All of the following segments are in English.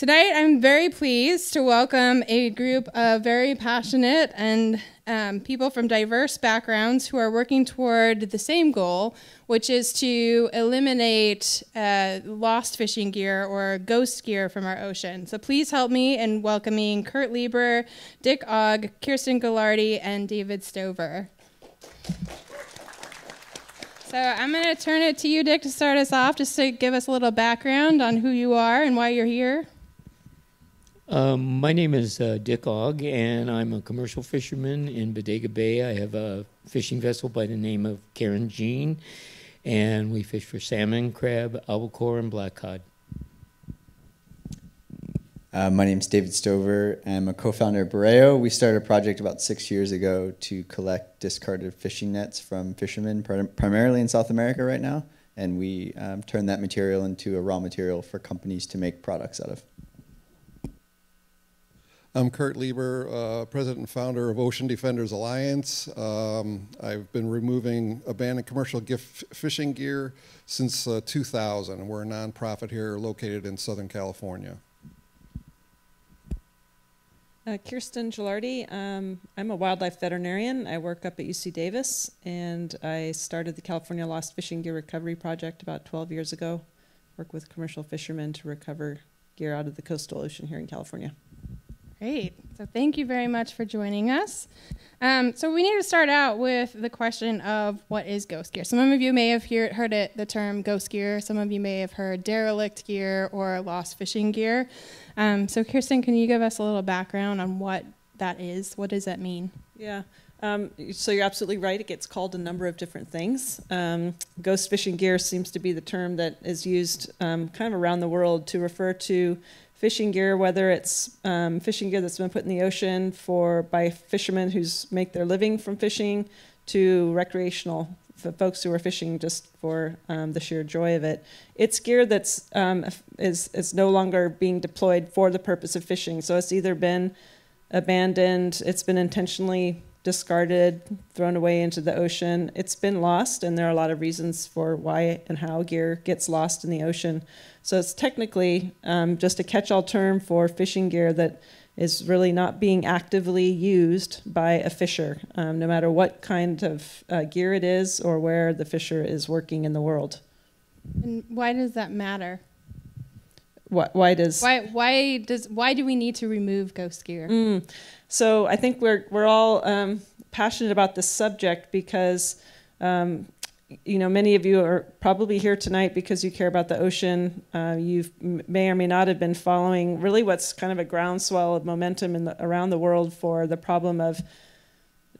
Tonight, I'm very pleased to welcome a group of very passionate and um, people from diverse backgrounds who are working toward the same goal, which is to eliminate uh, lost fishing gear or ghost gear from our ocean. So please help me in welcoming Kurt Lieber, Dick Ogg, Kirsten Gilardi, and David Stover. So I'm going to turn it to you, Dick, to start us off, just to give us a little background on who you are and why you're here. Um, my name is uh, Dick Ogg, and I'm a commercial fisherman in Bodega Bay. I have a fishing vessel by the name of Karen Jean, and we fish for salmon, crab, albacore, and black cod. Uh, my name is David Stover. I'm a co-founder of Bureo. We started a project about six years ago to collect discarded fishing nets from fishermen, prim primarily in South America right now, and we um, turn that material into a raw material for companies to make products out of. I'm Kurt Lieber, uh, president and founder of Ocean Defenders Alliance. Um, I've been removing abandoned commercial gift fishing gear since uh, 2000. We're a nonprofit here located in Southern California. Uh, Kirsten Gilardi. Um, I'm a wildlife veterinarian. I work up at UC Davis, and I started the California Lost Fishing Gear Recovery Project about 12 years ago. Work with commercial fishermen to recover gear out of the coastal ocean here in California. Great. So thank you very much for joining us. Um, so we need to start out with the question of what is ghost gear. Some of you may have hear, heard it, the term ghost gear. Some of you may have heard derelict gear or lost fishing gear. Um, so Kirsten, can you give us a little background on what that is? What does that mean? Yeah. Um, so you're absolutely right. It gets called a number of different things. Um, ghost fishing gear seems to be the term that is used um, kind of around the world to refer to fishing gear, whether it's um, fishing gear that's been put in the ocean for by fishermen who make their living from fishing, to recreational folks who are fishing just for um, the sheer joy of it. It's gear that's um, is is no longer being deployed for the purpose of fishing. So it's either been abandoned, it's been intentionally discarded, thrown away into the ocean. It's been lost, and there are a lot of reasons for why and how gear gets lost in the ocean. So it's technically um, just a catch-all term for fishing gear that is really not being actively used by a fisher, um, no matter what kind of uh, gear it is or where the fisher is working in the world. And why does that matter? What, why does why why does why do we need to remove ghost gear? Mm. So I think we're we're all um, passionate about this subject because um, you know, many of you are probably here tonight because you care about the ocean. Uh, you may or may not have been following really what's kind of a groundswell of momentum in the, around the world for the problem of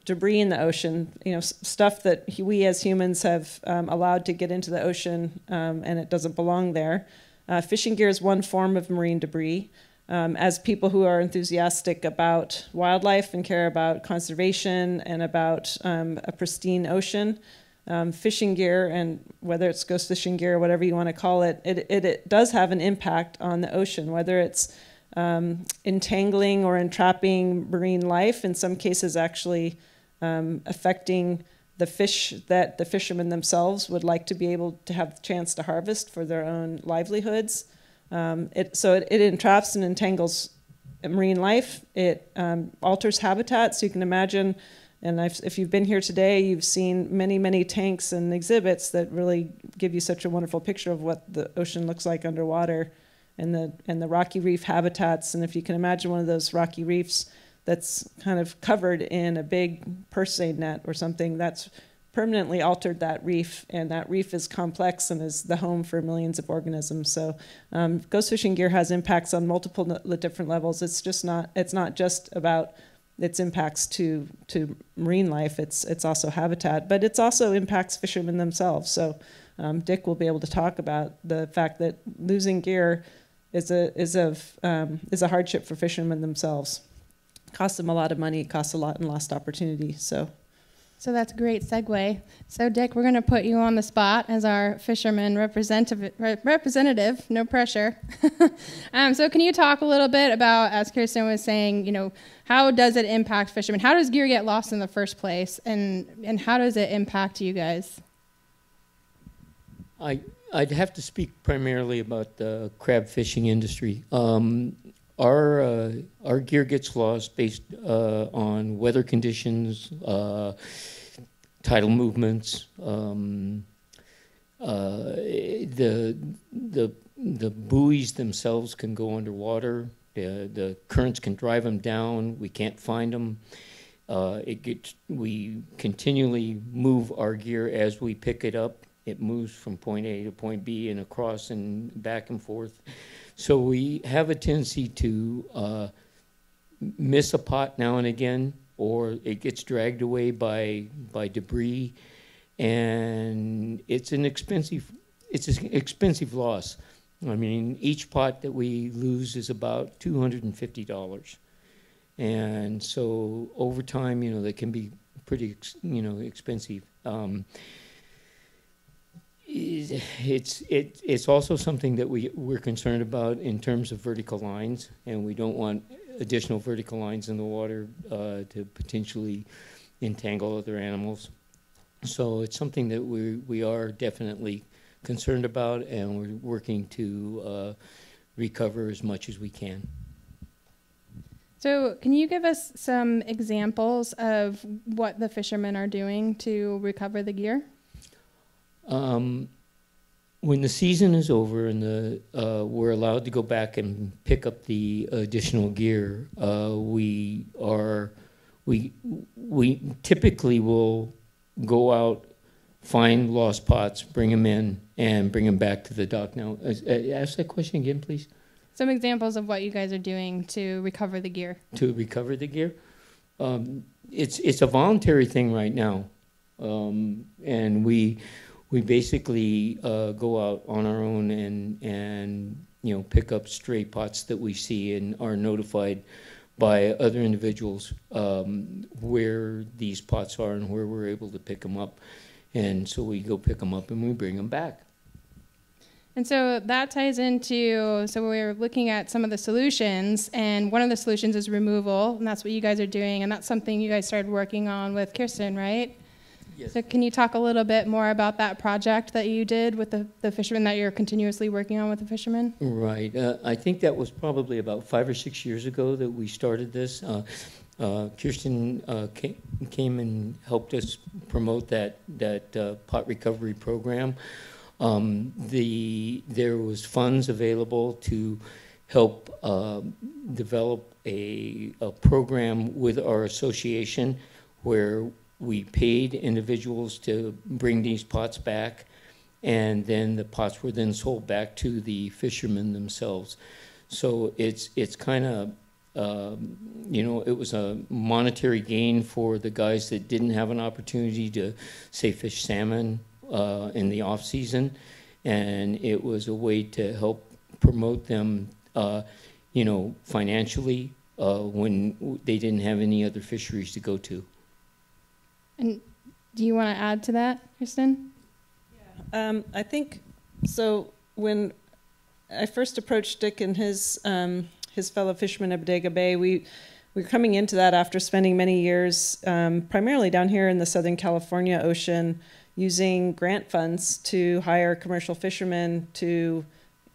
debris in the ocean. You know, stuff that we as humans have um, allowed to get into the ocean um, and it doesn't belong there. Uh, fishing gear is one form of marine debris. Um, as people who are enthusiastic about wildlife and care about conservation and about um, a pristine ocean, um, fishing gear and whether it's ghost fishing gear or whatever you want to call it, it, it, it does have an impact on the ocean, whether it's um, entangling or entrapping marine life, in some cases, actually um, affecting the fish that the fishermen themselves would like to be able to have the chance to harvest for their own livelihoods. Um, it, so it, it, entraps and entangles marine life. It um, alters habitats. You can imagine and I've, if you've been here today, you've seen many, many tanks and exhibits that really give you such a wonderful picture of what the ocean looks like underwater and the, and the rocky reef habitats. And if you can imagine one of those rocky reefs that's kind of covered in a big purse seine net or something, that's permanently altered that reef, and that reef is complex and is the home for millions of organisms. So, um, ghost fishing gear has impacts on multiple different levels. It's just not it's not just about its impacts to to marine life. It's it's also habitat, but it's also impacts fishermen themselves. So um, Dick will be able to talk about the fact that losing gear is a is a um, is a hardship for fishermen themselves. It costs them a lot of money. It costs a lot in lost opportunity. So so that's a great segue. So, Dick, we're going to put you on the spot as our fisherman representative. representative no pressure. um, so, can you talk a little bit about, as Kirsten was saying, you know, how does it impact fishermen? How does gear get lost in the first place, and and how does it impact you guys? I I'd have to speak primarily about the crab fishing industry. Um, our uh, our gear gets lost based uh, on weather conditions, uh, tidal movements. Um, uh, the the the buoys themselves can go underwater. The, the currents can drive them down. We can't find them. Uh, it gets, we continually move our gear as we pick it up. It moves from point A to point B and across and back and forth. So we have a tendency to uh, miss a pot now and again, or it gets dragged away by by debris, and it's an expensive it's an expensive loss. I mean, each pot that we lose is about two hundred and fifty dollars, and so over time, you know, they can be pretty, you know, expensive. Um, it's it, it's also something that we we're concerned about in terms of vertical lines, and we don't want additional vertical lines in the water uh, to potentially entangle other animals. So it's something that we we are definitely concerned about, and we're working to uh, recover as much as we can. So, can you give us some examples of what the fishermen are doing to recover the gear? Um, when the season is over and the uh, we're allowed to go back and pick up the additional gear, uh, we are we we typically will go out, find lost pots, bring them in, and bring them back to the dock. Now, uh, ask that question again, please. Some examples of what you guys are doing to recover the gear. To recover the gear, um, it's it's a voluntary thing right now, um, and we we basically uh, go out on our own and and you know pick up stray pots that we see and are notified by other individuals um, where these pots are and where we're able to pick them up, and so we go pick them up and we bring them back. And so that ties into so we're looking at some of the solutions, and one of the solutions is removal, and that's what you guys are doing, and that's something you guys started working on with Kirsten, right? Yes. So can you talk a little bit more about that project that you did with the, the fishermen that you're continuously working on with the fishermen? Right. Uh, I think that was probably about five or six years ago that we started this. Uh, uh, Kirsten uh, came, came, and helped us promote that that uh, pot recovery program. Um, the there was funds available to help uh, develop a, a program with our association where we paid individuals to bring these pots back, and then the pots were then sold back to the fishermen themselves. So it's it's kind of um, you know it was a monetary gain for the guys that didn't have an opportunity to say fish salmon uh, in the off season, and it was a way to help promote them, uh, you know, financially uh, when they didn't have any other fisheries to go to. And do you want to add to that, Kristen? Yeah. Um, I think so. When I first approached Dick and his um, his fellow fishermen at Bodega Bay, we we were coming into that after spending many years, um, primarily down here in the Southern California ocean, using grant funds to hire commercial fishermen to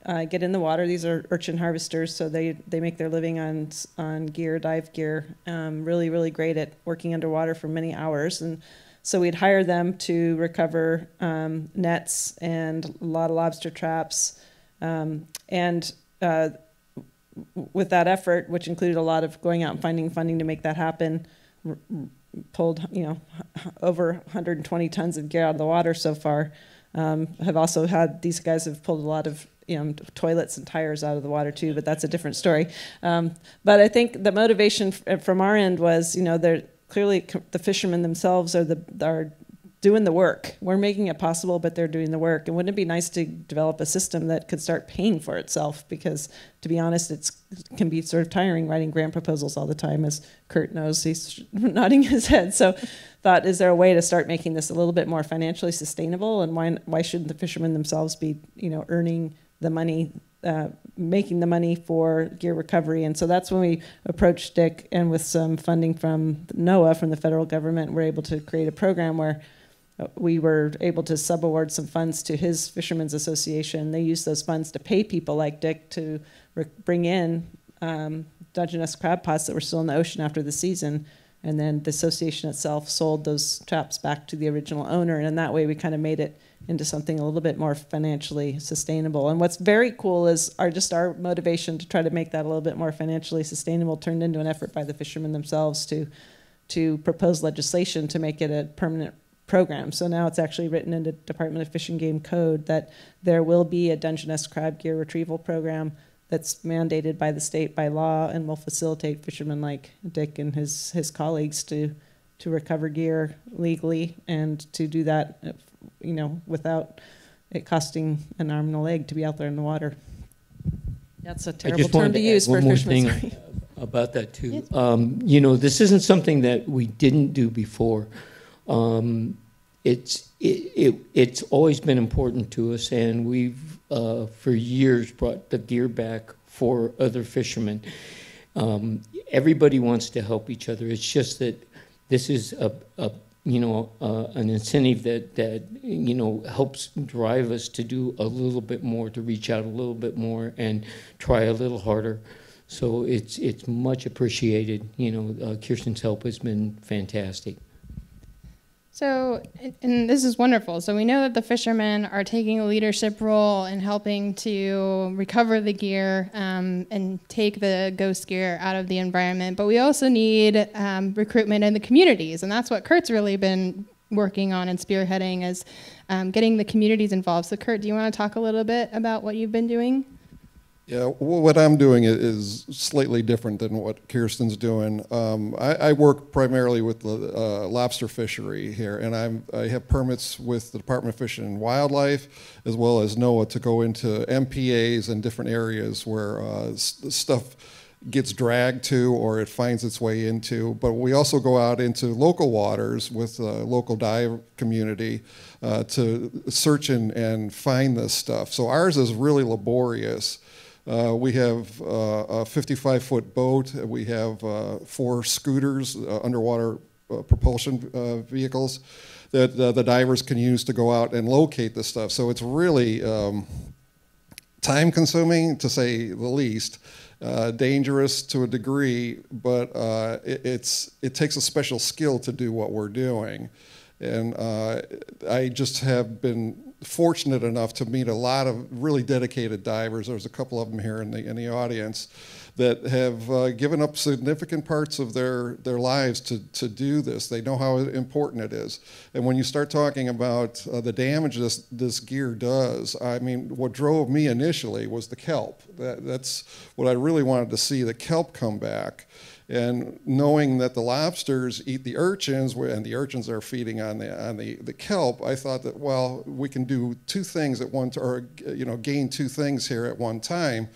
uh, get in the water. These are urchin harvesters, so they, they make their living on on gear, dive gear. Um, really, really great at working underwater for many hours, and so we'd hire them to recover um, nets and a lot of lobster traps, um, and uh, with that effort, which included a lot of going out and finding funding to make that happen, pulled you know over 120 tons of gear out of the water so far. Um, have also had these guys have pulled a lot of you know toilets and tires out of the water too, but that's a different story. Um, but I think the motivation from our end was you know they're clearly the fishermen themselves are the are doing the work. We're making it possible, but they're doing the work. And wouldn't it be nice to develop a system that could start paying for itself? Because to be honest, it can be sort of tiring writing grant proposals all the time, as Kurt knows. He's nodding his head. So, thought, is there a way to start making this a little bit more financially sustainable? And why why shouldn't the fishermen themselves be you know earning the money? Uh, making the money for gear recovery. And so that's when we approached Dick, and with some funding from NOAA, from the federal government, we're able to create a program where uh, we were able to subaward some funds to his Fishermen's Association. They used those funds to pay people like Dick to bring in um, Dungeness crab pots that were still in the ocean after the season. And then the association itself sold those traps back to the original owner. And in that way, we kind of made it into something a little bit more financially sustainable. And what's very cool is our just our motivation to try to make that a little bit more financially sustainable turned into an effort by the fishermen themselves to to propose legislation to make it a permanent program. So now it's actually written into Department of Fish and Game code that there will be a Dungeness crab gear retrieval program that's mandated by the state by law and will facilitate fishermen like Dick and his his colleagues to to recover gear legally and to do that you know, without it costing an arm and a leg to be out there in the water. That's a terrible term to, to use for thing about that too. Um, you know, this isn't something that we didn't do before. Um, it's it, it, it's always been important to us, and we've uh, for years brought the gear back for other fishermen. Um, everybody wants to help each other. It's just that this is a, a you know, uh, an incentive that, that, you know, helps drive us to do a little bit more, to reach out a little bit more and try a little harder. So it's, it's much appreciated. You know, uh, Kirsten's help has been fantastic. So, and this is wonderful. So, we know that the fishermen are taking a leadership role in helping to recover the gear um, and take the ghost gear out of the environment. But we also need um, recruitment in the communities. And that's what Kurt's really been working on and spearheading is um, getting the communities involved. So, Kurt, do you want to talk a little bit about what you've been doing? Yeah, what I'm doing is slightly different than what Kirsten's doing. Um, I, I, work primarily with the uh, lobster fishery here, and I'm, I have permits with the Department of Fish and Wildlife, as well as NOAA, to go into MPAs and different areas where uh, stuff gets dragged to or it finds its way into. But we also go out into local waters with the local dive community uh, to search and, and find this stuff. So ours is really laborious. Uh, we have uh, a 55 foot boat. We have uh, four scooters, uh, underwater uh, propulsion uh, vehicles that the divers can use to go out and locate the stuff. So it's really um, time consuming to say the least. dangerous to a degree, but it, it's it takes a special skill to do what we're doing, and I just have been fortunate enough to meet a lot of really dedicated divers. There's a couple of them here in the, in the audience that have uh, given up significant parts of their, their lives to, to do this. They know how important it is. And when you start talking about uh, the damage this, this gear does, I mean, what drove me initially was the kelp. That, that's what I really wanted to see, the kelp come back. And knowing that the lobsters eat the urchins, and the urchins are feeding on the on the, the kelp, I thought that well, we can do two things at one, or you know, gain two things here at one time.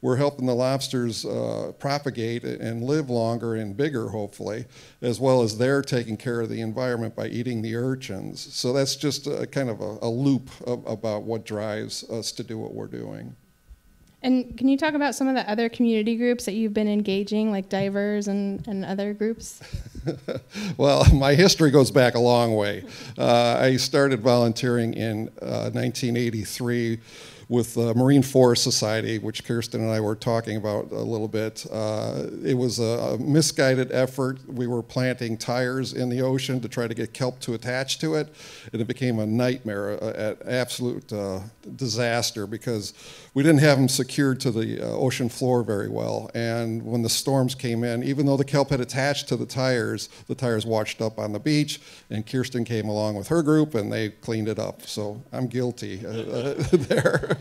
We're helping the lobsters uh, propagate and live longer and bigger, hopefully, as well as they're taking care of the environment by eating the urchins. So that's just a, kind of a, a loop of, about what drives us to do what we're doing. And can you talk about some of the other community groups that you've been engaging, like divers and, and other groups? well, my history goes back a long way. Uh, I started volunteering in uh, 1983 with the Marine Forest Society, which Kirsten and I were talking about a little bit. Uh, it was a, a, misguided effort. We were planting tires in the ocean to try to get kelp to attach to it, and it became a nightmare, an absolute uh, disaster because we didn't have them secured to the uh, ocean floor very well. And when the storms came in, even though the kelp had attached to the tires, the tires washed up on the beach, and Kirsten came along with her group and they cleaned it up. So I'm guilty uh, uh, there.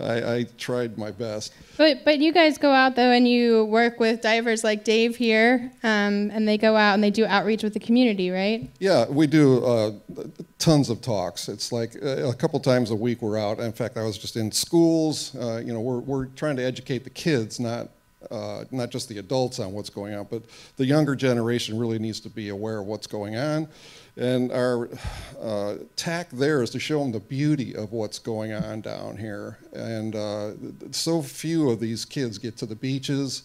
I, I, tried my best. But but you guys go out though and you work with divers like Dave here, um, and they go out and they do outreach with the community, right? Yeah, we do uh, tons of talks. It's like uh, a couple times a week we're out. In fact, I was just in schools. Uh, you know, we're we're trying to educate the kids, not uh, not just the adults on what's going on, but the younger generation really needs to be aware of what's going on. And our uh, tack there is to show them the beauty of what's going on down here. And uh, so few of these kids get to the beaches.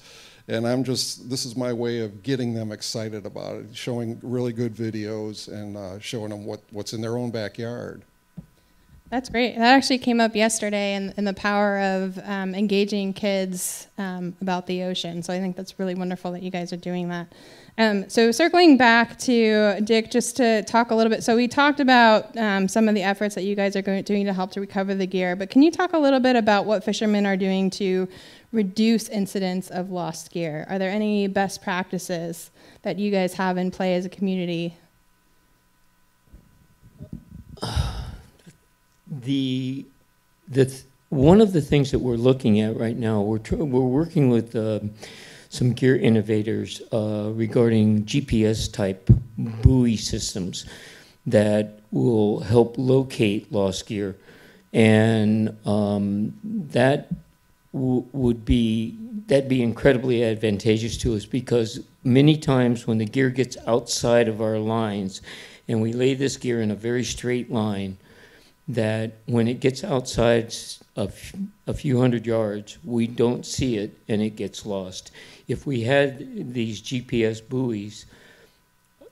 And I'm just, this is my way of getting them excited about it, showing really good videos and uh, showing them what, what's in their own backyard. That's great. That actually came up yesterday in, in the power of um, engaging kids um, about the ocean. So I think that's really wonderful that you guys are doing that. Um, so circling back to Dick, just to talk a little bit. So we talked about um, some of the efforts that you guys are going, doing to help to recover the gear, but can you talk a little bit about what fishermen are doing to reduce incidents of lost gear? Are there any best practices that you guys have in play as a community? the the one of the things that we're looking at right now, we're we're working with uh, some gear innovators uh, regarding GPS type buoy systems that will help locate lost gear, and um, that would be that be incredibly advantageous to us because many times when the gear gets outside of our lines, and we lay this gear in a very straight line that when it gets outside of a few hundred yards, we don't see it and it gets lost. If we had these GPS buoys,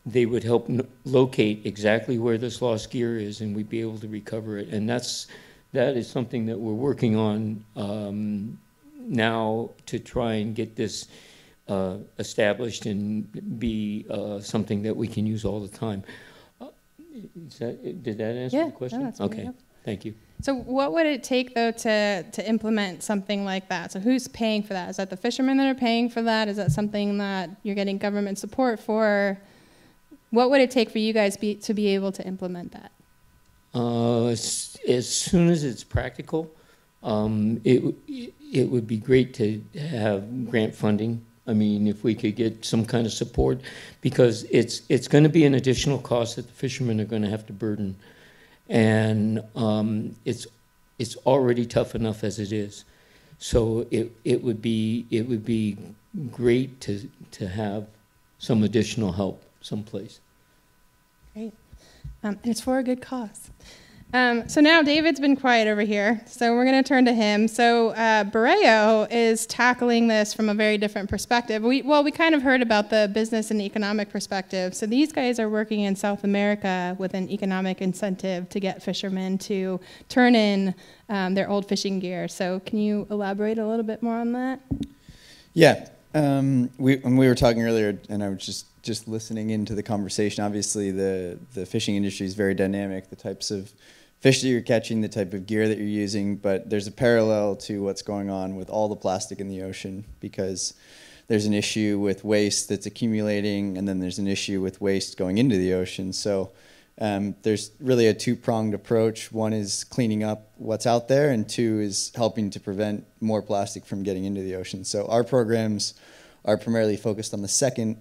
they would help locate exactly where this lost gear is and we'd be able to recover it. And that's that is something that we're working on um, now to try and get this uh, established and be uh, something that we can use all the time. Is that, did that answer Yeah, the question? no, that's great, Okay, yep. thank you. So what would it take though to to implement something like that? So who's paying for that? Is that the fishermen that are paying for that? Is that something that you're getting government support for? What would it take for you guys be, to be able to implement that? Uh, as, as soon as it's practical, um, it, it would be great to have grant funding. I mean, if we could get some kind of support, because it's, it's going to be an additional cost that the fishermen are going to have to burden. And um, it's, it's already tough enough as it is. So it, it would be, it would be great to, to have some additional help someplace. Great. Um, and it's for a good cause. Um, so now David's been quiet over here, so we're going to turn to him. So uh, is tackling this from a very different perspective. We, well, we kind of heard about the business and economic perspective. So these guys are working in South America with an economic incentive to get fishermen to turn in um, their old fishing gear. So can you elaborate a little bit more on that? Yeah, um, we when we were talking earlier, and I was just just listening into the conversation. Obviously, the the fishing industry is very dynamic. The types of fish that you're catching, the type of gear that you're using, but there's a parallel to what's going on with all the plastic in the ocean because there's an issue with waste that's accumulating, and then there's an issue with waste going into the ocean. So. Um, there's really a two pronged approach. One is cleaning up what's out there, and two is helping to prevent more plastic from getting into the ocean. So, our programs are primarily focused on the second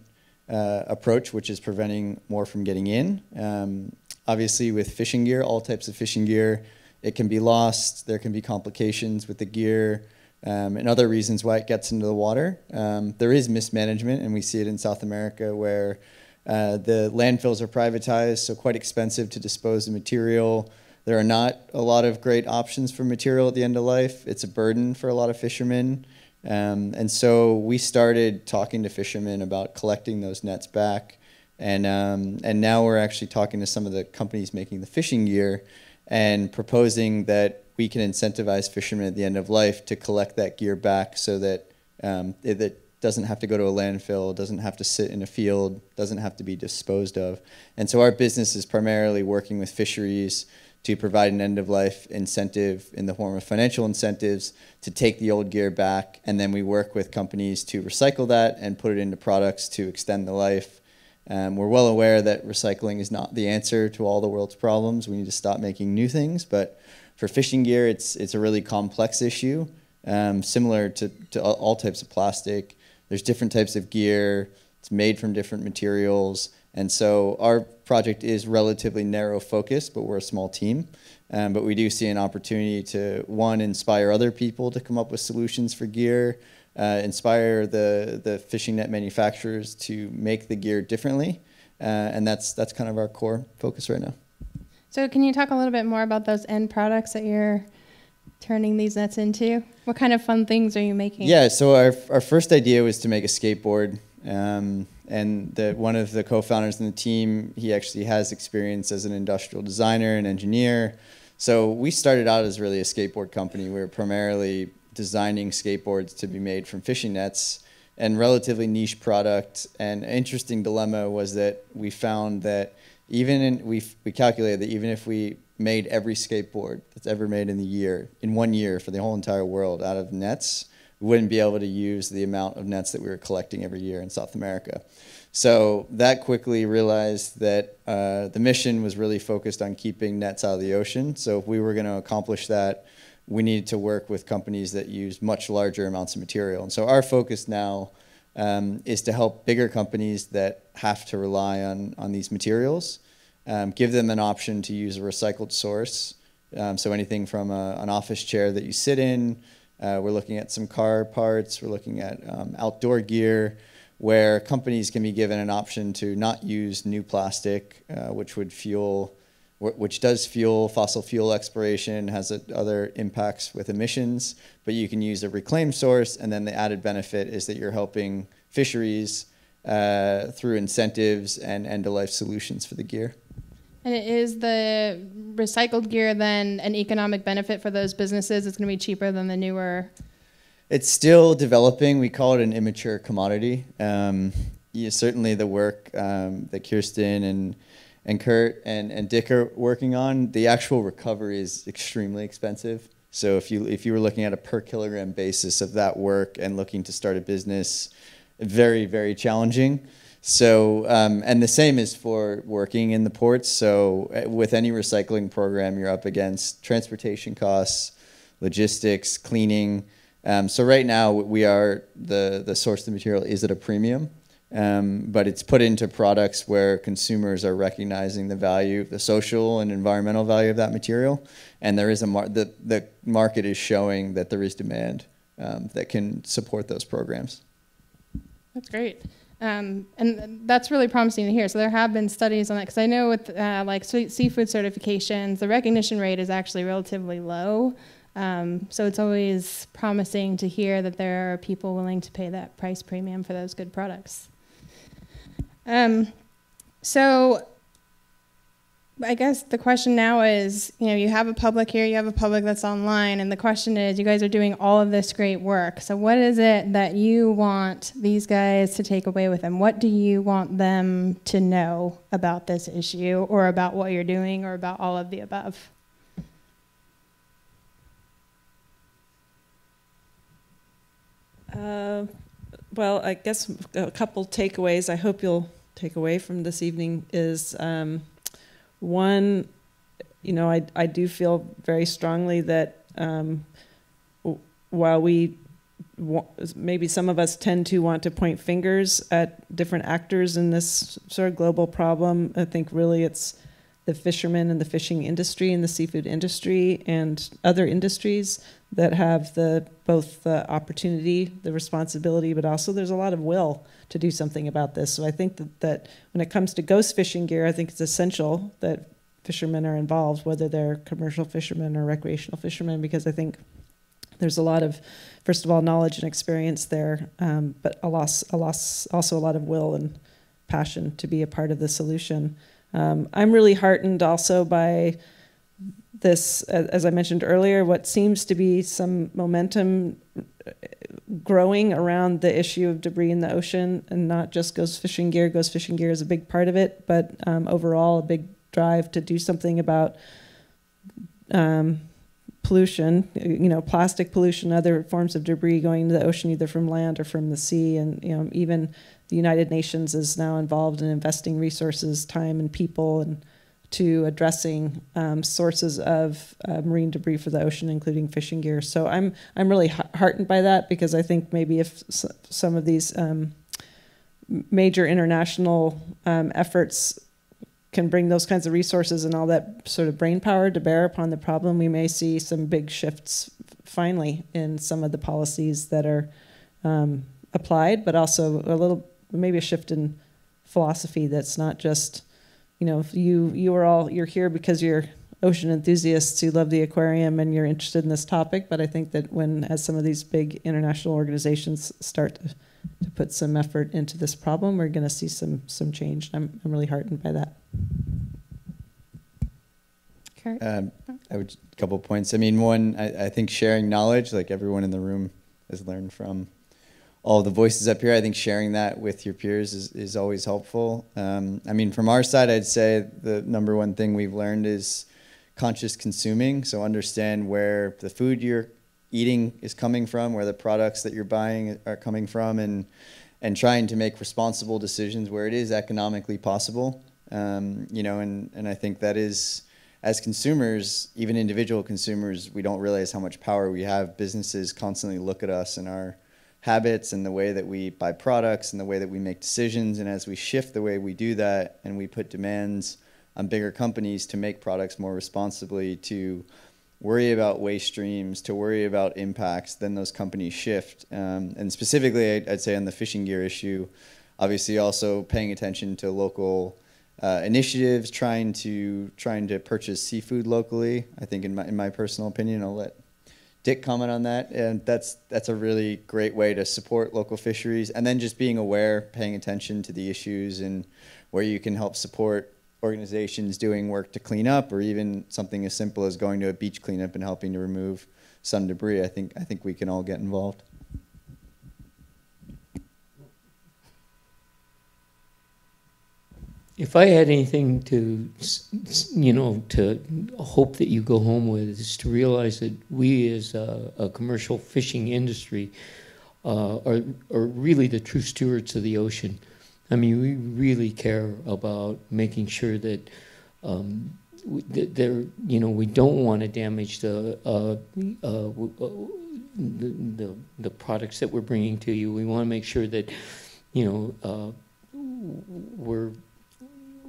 uh, approach, which is preventing more from getting in. Um, obviously, with fishing gear, all types of fishing gear, it can be lost, there can be complications with the gear. Um, and other reasons why it gets into the water. Um, there is mismanagement, and we see it in South America where uh, the landfills are privatized, so quite expensive to dispose of material. There are not a lot of great options for material at the end of life. It's a burden for a lot of fishermen. Um, and so we started talking to fishermen about collecting those nets back. And, um, and now we're actually talking to some of the companies making the fishing gear and proposing that we can incentivize fishermen at the end of life to collect that gear back so that um, it doesn't have to go to a landfill, doesn't have to sit in a field, doesn't have to be disposed of. And so our business is primarily working with fisheries to provide an end of life incentive in the form of financial incentives to take the old gear back. And then we work with companies to recycle that and put it into products to extend the life. Um, we're well aware that recycling is not the answer to all the world's problems. We need to stop making new things. But for fishing gear, it's, it's a really complex issue, um, similar to, to all- all types of plastic. There's different types of gear, it's made from different materials. And so our project is relatively narrow focused, but we're a small team. Um, but we do see an opportunity to, one, inspire other people to come up with solutions for gear, uh, inspire the the fishing net manufacturers to make the gear differently, uh, and that's that's kind of our core focus right now. So, can you talk a little bit more about those end products that you're turning these nets into? What kind of fun things are you making? Yeah, so our our first idea was to make a skateboard. Um, and the, one of the co-founders in the team, he actually has experience as an industrial designer and engineer. So we started out as really a skateboard company. We were primarily designing skateboards to be made from fishing nets and relatively niche product. And interesting dilemma was that we found that even in, we, we calculated that even if we made every skateboard that's ever made in the year, in one year for the whole entire world out of nets, we wouldn't be able to use the amount of nets that we were collecting every year in South America. So that quickly realized that uh, the mission was really focused on keeping nets out of the ocean. So if we were going to accomplish that, we needed to work with companies that use much larger amounts of material. And so our focus now um, is to help bigger companies that have to rely on, on these materials, um, give them an option to use a recycled source. Um, so anything from a, an office chair that you sit in, uh, we're looking at some car parts, we're looking at um, outdoor gear, where companies can be given an option to not use new plastic, uh, which would fuel which does fuel fossil fuel exploration, has other impacts with emissions, but you can use a reclaimed source, and then the added benefit is that you're helping fisheries uh, through incentives and end-of-life solutions for the gear. And is the recycled gear then an economic benefit for those businesses? It's going to be cheaper than the newer. It's still developing. We call it an immature commodity. Um, yeah, certainly, the work um, that Kirsten and and Kurt and, and Dick are working on, the actual recovery is extremely expensive. So if you if you were looking at a per kilogram basis of that work and looking to start a business, very very challenging. So um, and the same is for working in the ports. So uh, with any recycling program, you're up against transportation costs, logistics, cleaning. Um, so right now we are the the source of the material is at a premium. Um, but it's put into products where consumers are recognizing the value, the social and environmental value of that material, and there is a mar- the the market is showing that there is demand um, that can support those programs. That's great. Um, and that's really promising to hear. So there have been studies on that because I know with uh, like seafood certifications, the recognition rate is actually relatively low. Um, so it's always promising to hear that there are people willing to pay that price premium for those good products. Um, so I guess the question now is, you know, you have a public here, you have a public that's online, and the question is, you guys are doing all of this great work. So what is it that you want these guys to take away with them? What do you want them to know about this issue, or about what you're doing, or about all of the above? Uh, well, I guess a couple takeaways. I hope you'll take away from this evening is um, one, you know, I, I do feel very strongly that um, while we maybe some of us tend to want to point fingers at different actors in this sort of global problem, I think really it's the fishermen and the fishing industry and the seafood industry and other industries that have the both the opportunity, the responsibility, but also there's a lot of will to do something about this. So I think that, that when it comes to ghost fishing gear, I think it's essential that fishermen are involved, whether they're commercial fishermen or recreational fishermen, because I think there's a lot of, first of all, knowledge and experience there, um, but a loss, a loss, also a lot of will and passion to be a part of the solution. Um, I'm really heartened also by this, as I mentioned earlier, what seems to be some momentum uh, growing around the issue of debris in the ocean, and not just ghost fishing gear. Ghost fishing gear is a big part of it, but um, overall, a big drive to do something about um, pollution. You know, plastic pollution, other forms of debris going into the ocean, either from land or from the sea, and you know, even the United Nations is now involved in investing resources, time, and people, and to addressing um, sources of uh, marine debris for the ocean, including fishing gear. So I'm I'm really heartened by that because I think maybe if some of these um, major international um, efforts can bring those kinds of resources and all that sort of brain power to bear upon the problem, we may see some big shifts finally in some of the policies that are um, applied, but also a little maybe a shift in philosophy that's not just you know you you are all you're here because you're ocean enthusiasts who love the aquarium and you're interested in this topic but i think that when as some of these big international organizations start to, to put some effort into this problem we're going to see some some change I'm, I'm really heartened by that Kurt? Um, I would a couple points. I mean, one, I, I think sharing knowledge, like everyone in the room has learned from all the voices up here. I think sharing that with your peers is, is always helpful. Um, I mean, from our side, I'd say the number one thing we've learned is conscious consuming. So understand where the food you're eating is coming from, where the products that you're buying are coming from, and and trying to make responsible decisions where it is economically possible. Um, you know, and and I think that is as consumers, even individual consumers, we don't realize how much power we have. Businesses constantly look at us and our habits and the way that we buy products and the way that we make decisions. And as we shift the way we do that and we put demands on bigger companies to make products more responsibly, to worry about waste streams, to worry about impacts, then those companies shift. Um, and specifically, I'd, say on the fishing gear issue, obviously also paying attention to local uh, initiatives trying to trying to purchase seafood locally. I think in my in my personal opinion, I'll let Dick comment on that. And that's that's a really great way to support local fisheries, and then just being aware, paying attention to the issues, and where you can help support organizations doing work to clean up, or even something as simple as going to a beach cleanup and helping to remove some debris. I think I think we can all get involved. If I had anything to, you know, to hope that you go home with is to realize that we as a, a commercial fishing industry uh, are, are really the true stewards of the ocean. I mean, we really care about making sure that um, there, you know, we don't want to damage the, uh, uh, the, the, the products that we're bringing to you. We want to make sure that, you know, uh, we're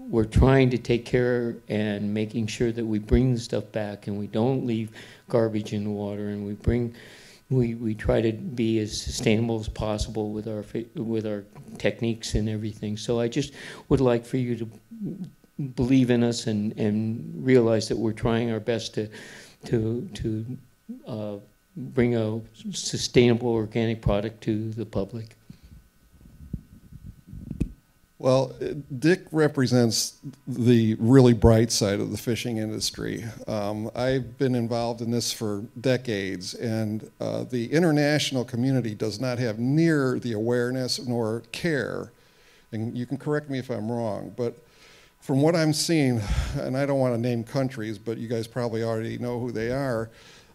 we're trying to take care and making sure that we bring the stuff back and we don't leave garbage in the water and we bring we, we try to be as sustainable as possible with our with our techniques and everything. So I just would like for you to believe in us and, and realize that we're trying our best to to to uh, bring a sustainable organic product to the public. Well, Dick represents the really bright side of the fishing industry. Um, I've been involved in this for decades, and uh, the international community does not have near the awareness nor care. And you can correct me if I'm wrong, but from what I'm seeing, and I don't want to name countries, but you guys probably already know who they are,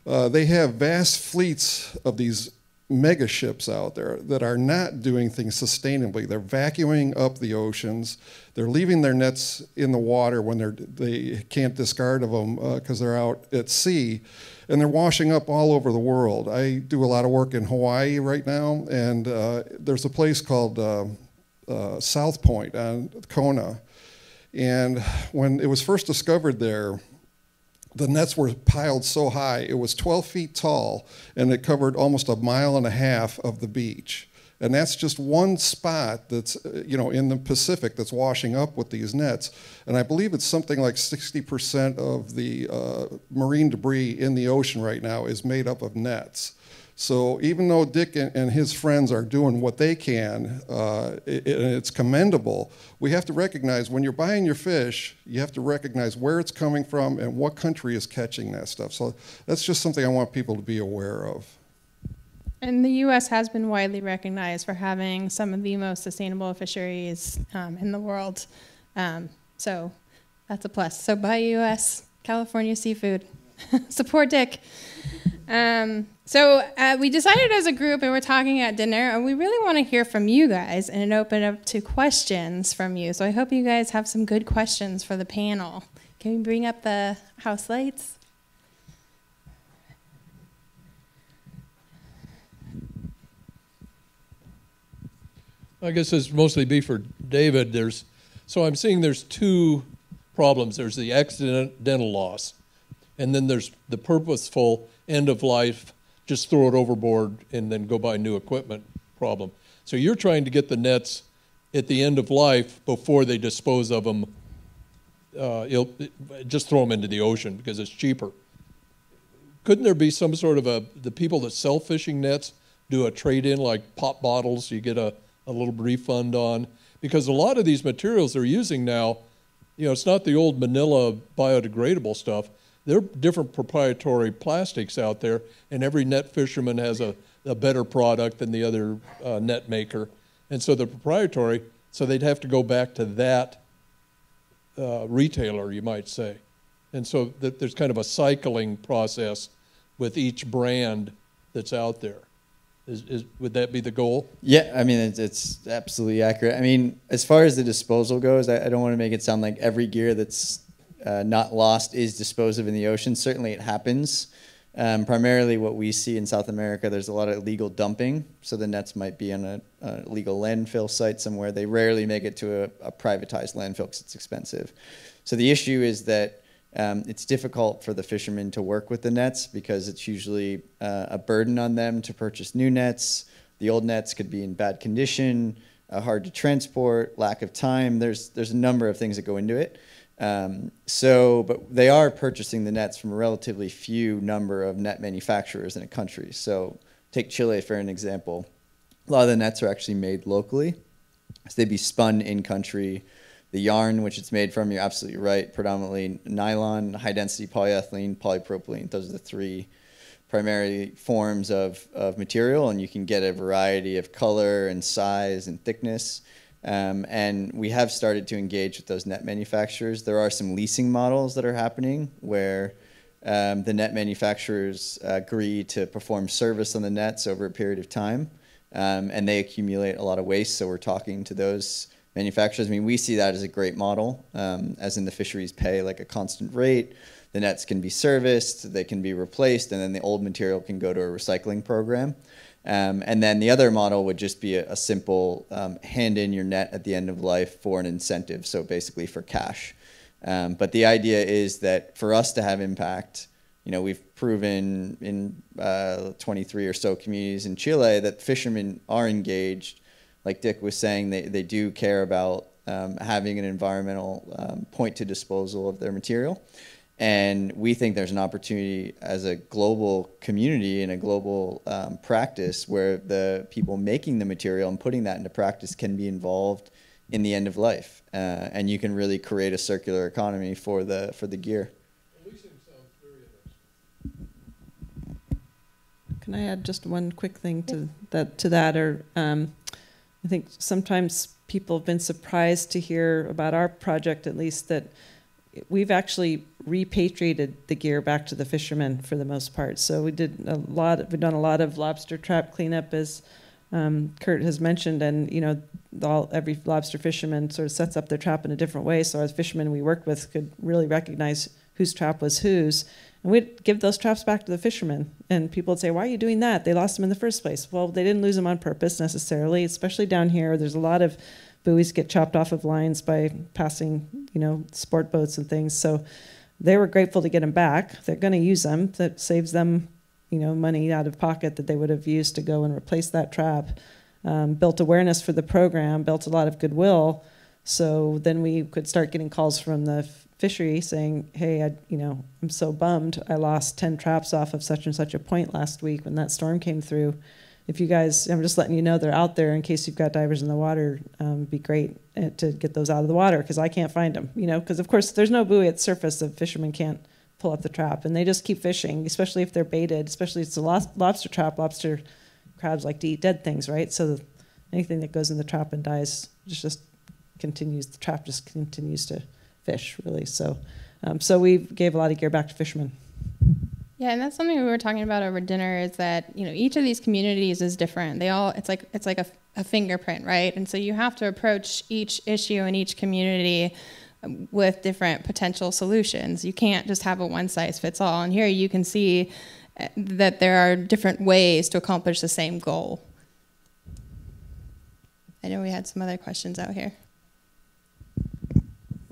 uh, they have vast fleets of these mega ships out there that are not doing things sustainably. They're vacuuming up the oceans. They're leaving their nets in the water when they're, they can't discard of them because uh, they're out at sea. And they're washing up all over the world. I do a lot of work in Hawaii right now, and uh, there's a place called uh, uh South Point on Kona. And when it was first discovered there, the nets were piled so high, it was 12 feet tall, and it covered almost a mile and a half of the beach. And that's just one spot that's, uh, you know, in the Pacific that's washing up with these nets. And I believe it's something like 60% of the uh, marine debris in the ocean right now is made up of nets. So even though Dick and, his friends are doing what they can, uh, it, it's commendable, we have to recognize when you're buying your fish, you have to recognize where it's coming from and what country is catching that stuff. So that's just something I want people to be aware of. And the U.S. has been widely recognized for having some of the most sustainable fisheries um, in the world. Um, so that's a plus. So buy U.S. California seafood. Support Dick. Um, so uh, we decided as a group, and we're talking at dinner, and we really want to hear from you guys and open up to questions from you. So I hope you guys have some good questions for the panel. Can we bring up the house lights? I guess this mostly be for David. There's so I'm seeing there's two problems. There's the accidental loss, and then there's the purposeful end of life just throw it overboard and then go buy new equipment. problem. So you're trying to get the nets at the end of life before they dispose of them. Uh, just throw them into the ocean because it's cheaper. Couldn't there be some sort of a the people that sell fishing nets do a trade in like pop bottles? You get a, a little refund on because a lot of these materials they're using now, you know, it's not the old Manila biodegradable stuff. There are different proprietary plastics out there, and every net fisherman has a, a better product than the other uh, net maker. And so the proprietary, so they'd have to go back to that uh, retailer, you might say. And so that there's kind of a cycling process with each brand that's out there. Is, is, would that be the goal? Yeah, I mean, it's, it's absolutely accurate. I mean, as far as the disposal goes, I, I don't want to make it sound like every gear that's uh, not lost is disposed of in the ocean. Certainly it happens. Um, primarily, what we see in South America, there's a lot of illegal dumping. So the nets might be on a, a legal landfill site somewhere. They rarely make it to a, a privatized landfill because it's expensive. So the issue is that um, it's difficult for the fishermen to work with the nets because it's usually uh, a burden on them to purchase new nets. The old nets could be in bad condition, uh, hard to transport, lack of time. There's there's a number of things that go into it. Um, so, but they are purchasing the nets from a relatively few number of net manufacturers in a country. So, take Chile for an example. A lot of the nets are actually made locally. So they'd be spun in country. The yarn, which it's made from, you're absolutely right, predominantly nylon, high density polyethylene, polypropylene. Those are the three primary forms of, of material, and you can get a variety of color and size and thickness. Um, and we have started to engage with those net manufacturers. There are some leasing models that are happening where um, the net manufacturers agree to perform service on the nets over a period of time, um, and they accumulate a lot of waste. So we're talking to those manufacturers. I mean, we see that as a great model, um, as in the fisheries pay like a constant rate. The nets can be serviced, they can be replaced, and then the old material can go to a recycling program. Um, and then the other model would just be a, a simple um, hand in your net at the end of life for an incentive, so basically for cash. Um, but the idea is that for us to have impact, you know, we've proven in uh, 23 or so communities in Chile that fishermen are engaged. Like Dick was saying, they, they do care about um, having an environmental um, point to disposal of their material. And we think there's an opportunity as a global community and a global um, practice where the people making the material and putting that into practice can be involved in the end of life, uh, and you can really create a circular economy for the for the gear. Can I add just one quick thing to that? To that, or um, I think sometimes people have been surprised to hear about our project, at least that we've actually repatriated the gear back to the fishermen for the most part. So we did a lot. We've done a lot of lobster trap cleanup, as um, Kurt has mentioned, and you know, all, every lobster fisherman sort of sets up their trap in a different way. So as fishermen we worked with could really recognize whose trap was whose, and we'd give those traps back to the fishermen. And people would say, "Why are you doing that? They lost them in the first place." Well, they didn't lose them on purpose necessarily, especially down here. There's a lot of buoys get chopped off of lines by passing, you know, sport boats and things. So they were grateful to get them back. They're going to use them. That saves them, you know, money out of pocket that they would have used to go and replace that trap. Um, built awareness for the program, built a lot of goodwill. So then we could start getting calls from the fishery saying, "Hey, I, you know, I'm so bummed. I lost ten traps off of such and such a point last week when that storm came through." If you guys, I'm just letting you know they're out there in case you've got divers in the water. Um, be great uh, to get those out of the water because I can't find them. You know, because of course there's no buoy at surface. The fishermen can't pull up the trap, and they just keep fishing, especially if they're baited. Especially if it's a lobster trap. Lobster crabs like to eat dead things, right? So anything that goes in the trap and dies just just continues. The trap just continues to fish, really. So, um, so we gave a lot of gear back to fishermen. Yeah, and that's something we were talking about over dinner is that, you know, each of these communities is different. They all it's like it's like a, a fingerprint, right? And so you have to approach each issue in each community with different potential solutions. You can't just have a one size fits all. And here you can see uh, that there are different ways to accomplish the same goal. I know we had some other questions out here.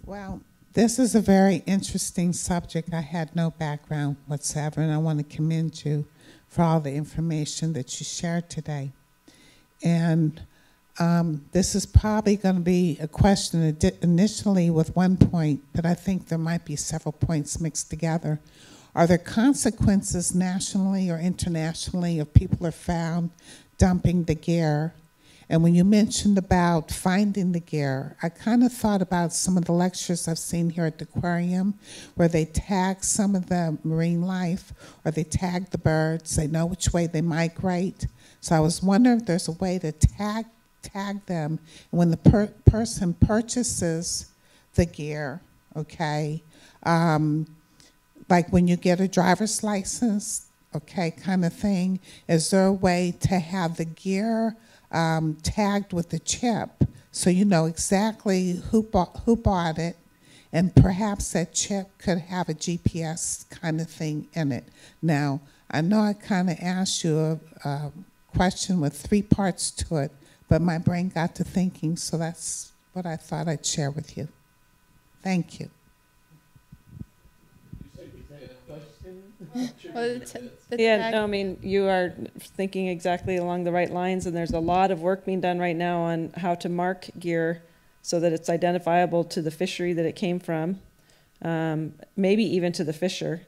Well, this is a very interesting subject. I had no background whatsoever, and I want to commend you for all the information that you shared today. And um, this is probably going to be a question initially with one point, but I think there might be several points mixed together. Are there consequences nationally or internationally if people are found dumping the gear? And when you mentioned about finding the gear, I kind of thought about some of the lectures I've seen here at the aquarium where they tag some of the marine life or they tag the birds, they know which way they migrate. So I was wondering if there's a way to tag tag them when the per- person purchases the gear, okay, um, like when you get a driver's license, okay, kind of thing, is there a way to have the gear um, tagged with the chip so you know exactly who bought, who bought it, and perhaps that chip could have a GPS kind of thing in it. Now, I know I kind of asked you a, a question with three parts to it, but my brain got to thinking, so that's what I thought I'd share with you. Thank you. Well, the t- the Yeah, no, I mean, you are thinking exactly along the right lines, and there's a lot of work being done right now on how to mark gear so that it's identifiable to the fishery that it came from, um, maybe even to the fisher.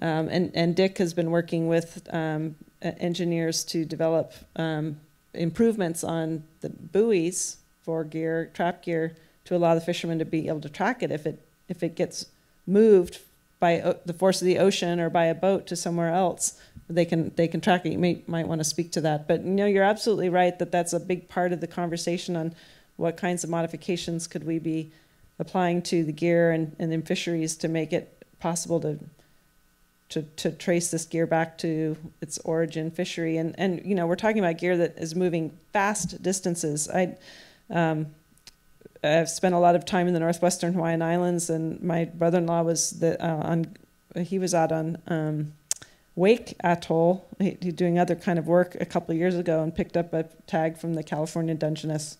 Um, and, and Dick has been working with um, engineers to develop um, improvements on the buoys for gear, trap gear, to allow the fishermen to be able to track it if it if it gets moved by the force of the ocean or by a boat to somewhere else. They can they can track it. You may, might want to speak to that, but you know you're absolutely right that that's a big part of the conversation on what kinds of modifications could we be applying to the gear and, and in fisheries to make it possible to to, to trace this gear back to its origin fishery and and you know we're talking about gear that is moving vast distances i um, i've spent a lot of time in the northwestern hawaiian islands and my brother-in-law was the uh, on he was out on um, wake atoll he, he doing other kind of work a couple of years ago and picked up a tag from the california dungeness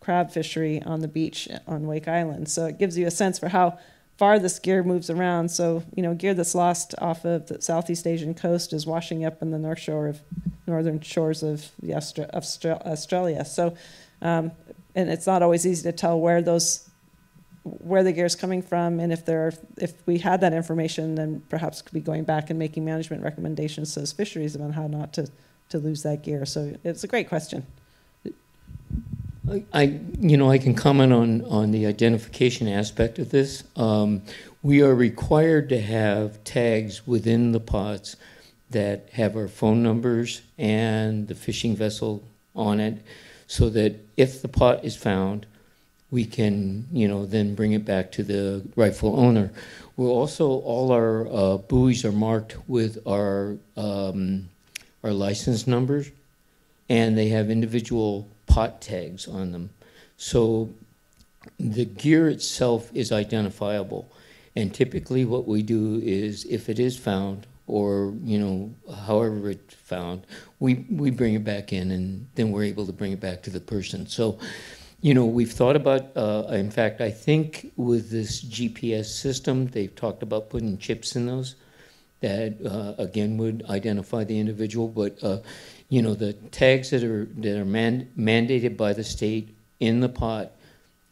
crab fishery on the beach on wake island so it gives you a sense for how far this gear moves around. So, you know, gear that's lost off of the Southeast Asian coast is washing up in the north shore of northern shores of the Austra- Austra- Australia. So, um, and it's not always easy to tell where those where the gear is coming from, and if there if we had that information, then perhaps could be going back and making management recommendations to those fisheries about how not to to lose that gear. So it's a great question. I- I, you know, I can comment on, on the identification aspect of this. Um, we are required to have tags within the pots that have our phone numbers and the fishing vessel on it, so that if the pot is found, we can, you know, then bring it back to the rightful owner. We're also, all our uh, buoys are marked with our, um, our license numbers, and they have individual pot tags on them. So the gear itself is identifiable. And typically what we do is if it is found or, you know, however it's found, we, we bring it back in and then we're able to bring it back to the person. So, you know, we've thought about, uh, in fact, I think with this GPS system, they've talked about putting chips in those that uh, again would identify the individual. But uh, you know, the tags that are that are man- mandated by the state in the pot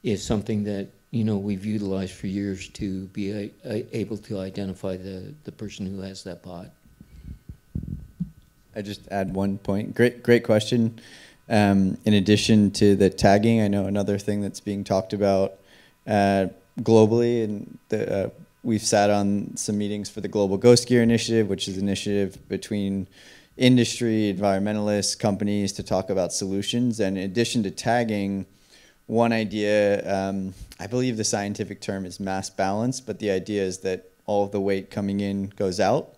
is something that you know we've utilized for years to be a, a, able to identify the the person who has that pot. I just add one point. Great, great question. Um, in addition to the tagging, I know another thing that's being talked about uh, globally, and the, uh, we've sat on some meetings for the Global Ghost Gear Initiative, which is an initiative between industry, environmentalists, companies to talk about solutions. And in addition to tagging, one idea, um, I believe the scientific term is mass balance, but the idea is that all of the weight coming in goes out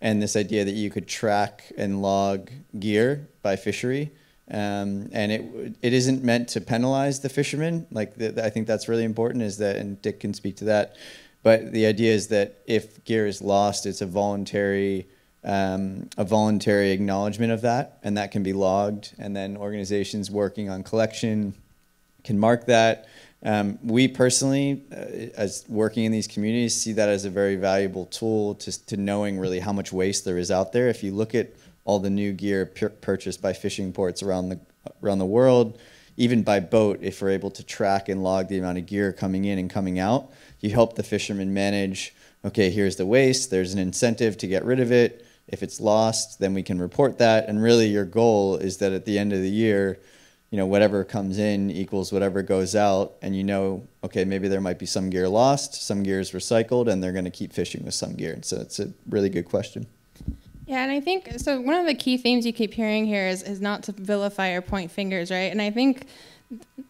and this idea that you could track and log gear by fishery. Um, and it it isn't meant to penalize the fishermen. Like the, I think that's really important. Is that and Dick can speak to that. But the idea is that if gear is lost, it's a voluntary um, a voluntary acknowledgement of that, and that can be logged. And then organizations working on collection can mark that. Um, we personally, uh, as working in these communities, see that as a very valuable tool to, to knowing really how much waste there is out there. If you look at all the new gear pur- purchased by fishing ports around the around the world, even by boat, if we're able to track and log the amount of gear coming in and coming out, you help the fishermen manage. Okay, here's the waste. There's an incentive to get rid of it. If it's lost, then we can report that. And really, your goal is that at the end of the year, you know, whatever comes in equals whatever goes out, and you know, okay, maybe there might be some gear lost, some gear is recycled, and they're going to keep fishing with some gear. and So it's a really good question. Yeah, and I think so. One of the key themes you keep hearing here is, is not to vilify or point fingers, right? And I think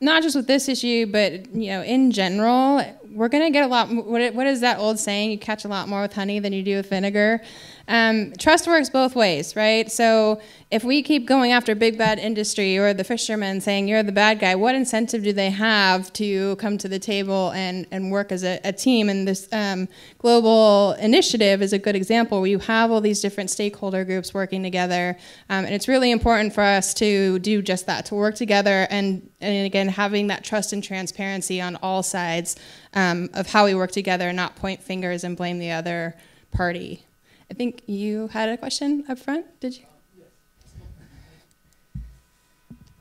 not just with this issue, but you know, in general, we're going to get a lot. What, what is that old saying? You catch a lot more with honey than you do with vinegar. Um, trust works both ways, right? So if we keep going after big bad industry or the fishermen saying you're the bad guy, what incentive do they have to come to the table and, and work as a, a team? And this um, global initiative is a good example where you have all these different stakeholder groups working together. Um, and it's really important for us to do just that, to work together and, and again, having that trust and transparency on all sides um, of how we work together, not point fingers and blame the other party. I think you had a question up front, did you?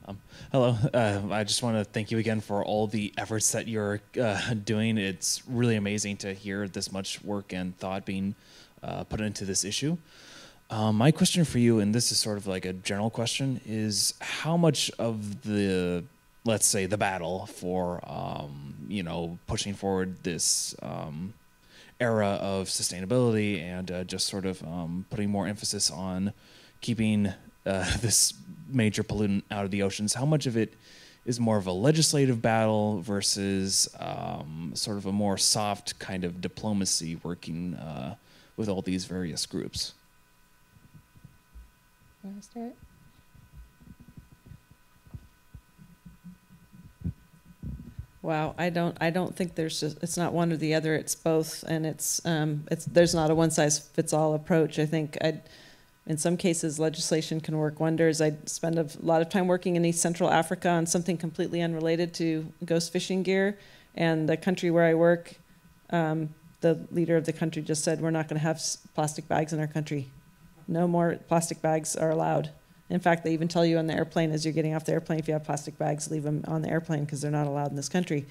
Um, hello. Uh, I just want to thank you again for all the efforts that you're uh, doing. It's really amazing to hear this much work and thought being uh, put into this issue. Um, my question for you, and this is sort of like a general question, is how much of the, let's say, the battle for, um, you know, pushing forward this um, era of sustainability and uh, just sort of um, putting more emphasis on keeping uh, this major pollutant out of the oceans. How much of it is more of a legislative battle versus um, sort of a more soft kind of diplomacy working uh, with all these various groups? Want to start? Wow, I don't, I don't think there's just, it's not one or the other. It's both, and it's, um, it's there's not a one size fits all approach. I think I, in some cases, legislation can work wonders. I spend a lot of time working in East Central Africa on something completely unrelated to ghost fishing gear, and the country where I work, um, the leader of the country just said we're not going to have plastic bags in our country. No more plastic bags are allowed. In fact, they even tell you on the airplane as you're getting off the airplane if you have plastic bags, leave them on the airplane because they're not allowed in this country.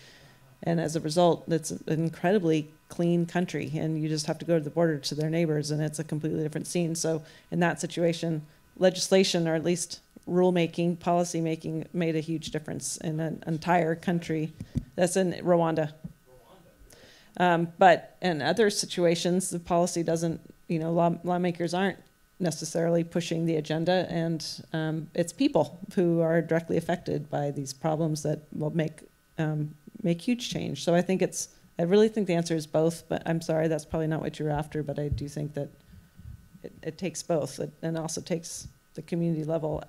And as a result, it's an incredibly clean country, and you just have to go to the border to their neighbors, and it's a completely different scene. So, in that situation, legislation or at least rulemaking, policymaking, made a huge difference in an entire country. That's in Rwanda. Um, but in other situations, the policy doesn't, you know, law, lawmakers aren't necessarily pushing the agenda, and um, it's people who are directly affected by these problems that will make um, make huge change. So I think it's. I really think the answer is both, but I'm sorry that's probably not what you're after. But I do think that it, it takes both, it, and also takes the community level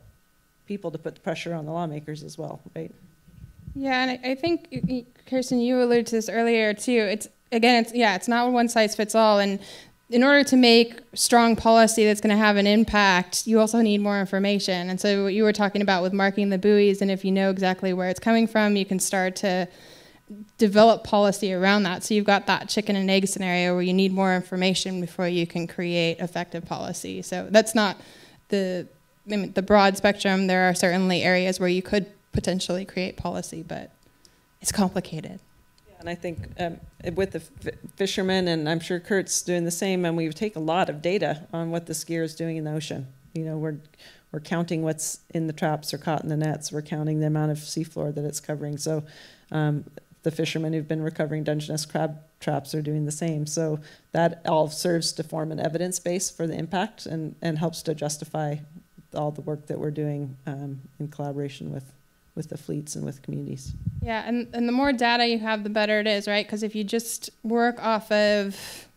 people to put the pressure on the lawmakers as well, right? Yeah, and I, I think Kirsten, you alluded to this earlier too. It's again, it's yeah, it's not one size fits all, and in order to make strong policy that's going to have an impact, you also need more information. And so, what you were talking about with marking the buoys, and if you know exactly where it's coming from, you can start to develop policy around that. So, you've got that chicken and egg scenario where you need more information before you can create effective policy. So, that's not the, I mean, the broad spectrum. There are certainly areas where you could potentially create policy, but it's complicated. And I think um, with the fishermen, and I'm sure Kurt's doing the same, and we take a lot of data on what the gear is doing in the ocean. You know, we're we're counting what's in the traps or caught in the nets. We're counting the amount of seafloor that it's covering. So um, the fishermen who've been recovering Dungeness crab traps are doing the same. So that all serves to form an evidence base for the impact and, and helps to justify all the work that we're doing um, in collaboration with with the fleets and with communities. Yeah, and, and the more data you have, the better it is, right? Because if you just work off of,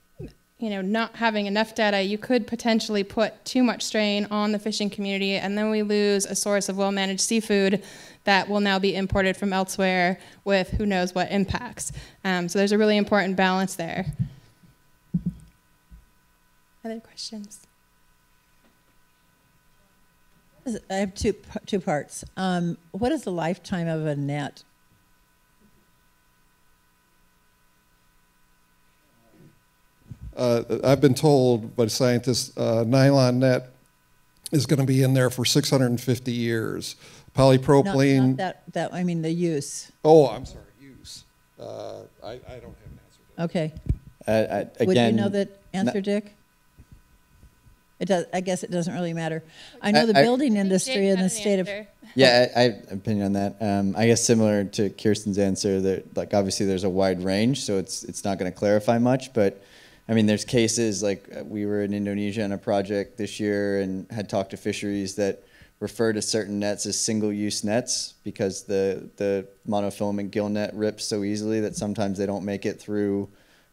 you know, not having enough data, you could potentially put too much strain on the fishing community, and then we lose a source of well-managed seafood that will now be imported from elsewhere with who knows what impacts. Um, so there's a really important balance there. Other questions? I have two two parts. Um, what is the lifetime of a net? Uh, I've been told by scientists uh, nylon net is going to be in there for 650 years. Not, Polypropylene. not that, that, I mean, the use. oh, I'm sorry, use. Uh, I, I don't have an answer. to that. Okay. Uh, I, again, Would you know that answer, not- Dick? It does, I guess it doesn't really matter. I know I- the building I industry in the an state of. Yeah, I, I have an opinion on that. Um, I guess similar to Kirsten's answer, that like obviously there's a wide range, so it's it's not going to clarify much. But I mean, there's cases like uh, we were in Indonesia on a project this year and had talked to fisheries that refer to certain nets as single-use nets because the the monofilament gill net rips so easily that sometimes they don't make it through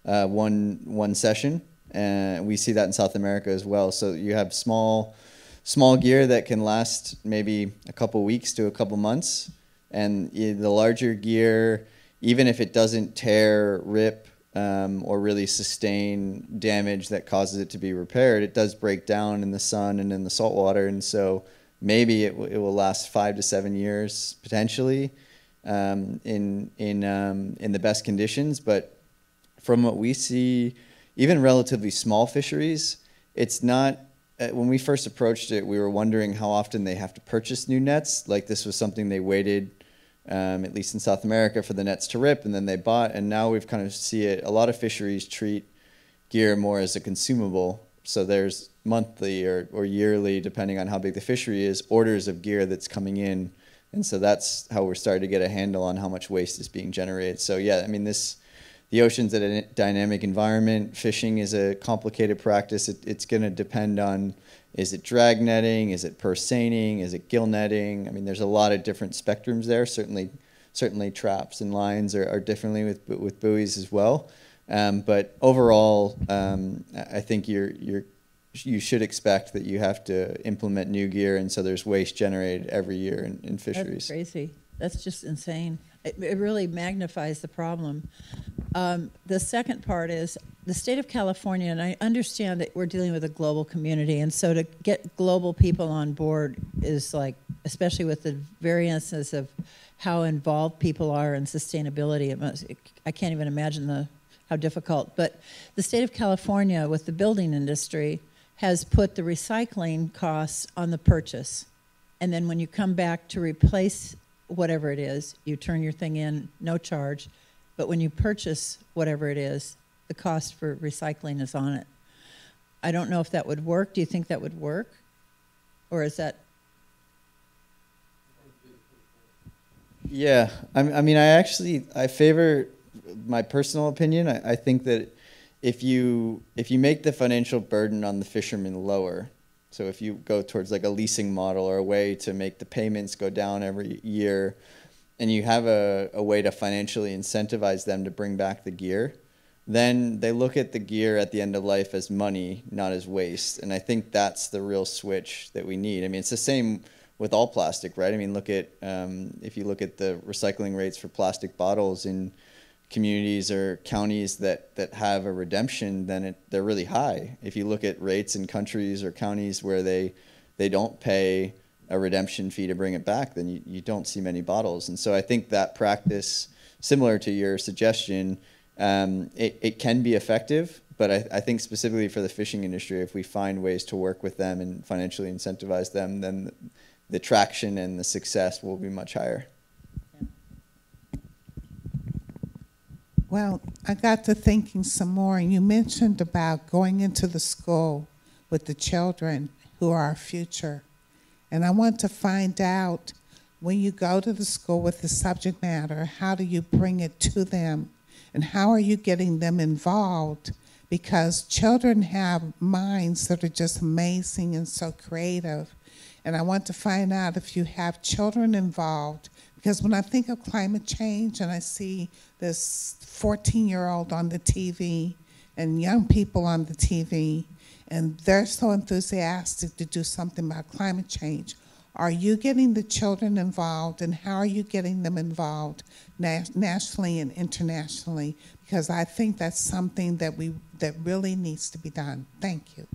uh, one one session, and we see that in South America as well. So you have small small gear that can last maybe a couple weeks to a couple months, and the larger gear, even if it doesn't tear, rip, um, or really sustain damage that causes it to be repaired, it does break down in the sun and in the salt water, and so maybe it, it will last five to seven years potentially um, in in um, in the best conditions, but from what we see, even relatively small fisheries, it's not. Uh, when we first approached it, we were wondering how often they have to purchase new nets. Like this was something they waited, um, at least in South America, for the nets to rip, and then they bought. And now we've kind of see it. A lot of fisheries treat gear more as a consumable. So there's monthly or, or yearly, depending on how big the fishery is, orders of gear that's coming in. And so that's how we're starting to get a handle on how much waste is being generated. So yeah, I mean this the ocean's a dynamic environment. Fishing is a complicated practice. It, it's going to depend on is it drag netting, is it purse seining, is it gill netting. I mean, there's a lot of different spectrums there. Certainly, certainly traps and lines are, are differently with with buoys as well. Um, but overall, um, I think you're you're you should expect that you have to implement new gear, and so there's waste generated every year in, in that's fisheries. crazy. That's just insane. It, it really magnifies the problem. Um, the second part is the state of California, and I understand that we're dealing with a global community, and so to get global people on board is like, especially with the variances of how involved people are in sustainability. It must, I can't even imagine the how difficult. But the state of California, with the building industry, has put the recycling costs on the purchase, and then when you come back to replace whatever it is, you turn your thing in, no charge. But when you purchase whatever it is, the cost for recycling is on it. I don't know if that would work. Do you think that would work? Or is that, Yeah, I, I mean, I actually I favor my personal opinion. I, I think that if you if you make the financial burden on the fishermen lower, so if you go towards like a leasing model or a way to make the payments go down every year, and you have a, a way to financially incentivize them to bring back the gear, then they look at the gear at the end of life as money, not as waste. And I think that's the real switch that we need. I mean, it's the same with all plastic, right? I mean, look at um, if you look at the recycling rates for plastic bottles in communities or counties that, that have a redemption, then it, they're really high. If you look at rates in countries or counties where they they don't pay a redemption fee to bring it back, then you, you don't see many bottles. And so I think that practice, similar to your suggestion, um, it, it can be effective. But I, I think specifically for the fishing industry, if we find ways to work with them and financially incentivize them, then the, the traction and the success will be much higher. Well, I got to thinking some more, and you mentioned about going into the school with the children who are our future. And I want to find out when you go to the school with the subject matter, how do you bring it to them? And how are you getting them involved? Because children have minds that are just amazing and so creative. And I want to find out if you have children involved. Because when I think of climate change and I see this 14 year old on the TV and young people on the TV, and they're so enthusiastic to do something about climate change, are you getting the children involved and how are you getting them involved na- nationally and internationally? Because I think that's something that we that really needs to be done. Thank you.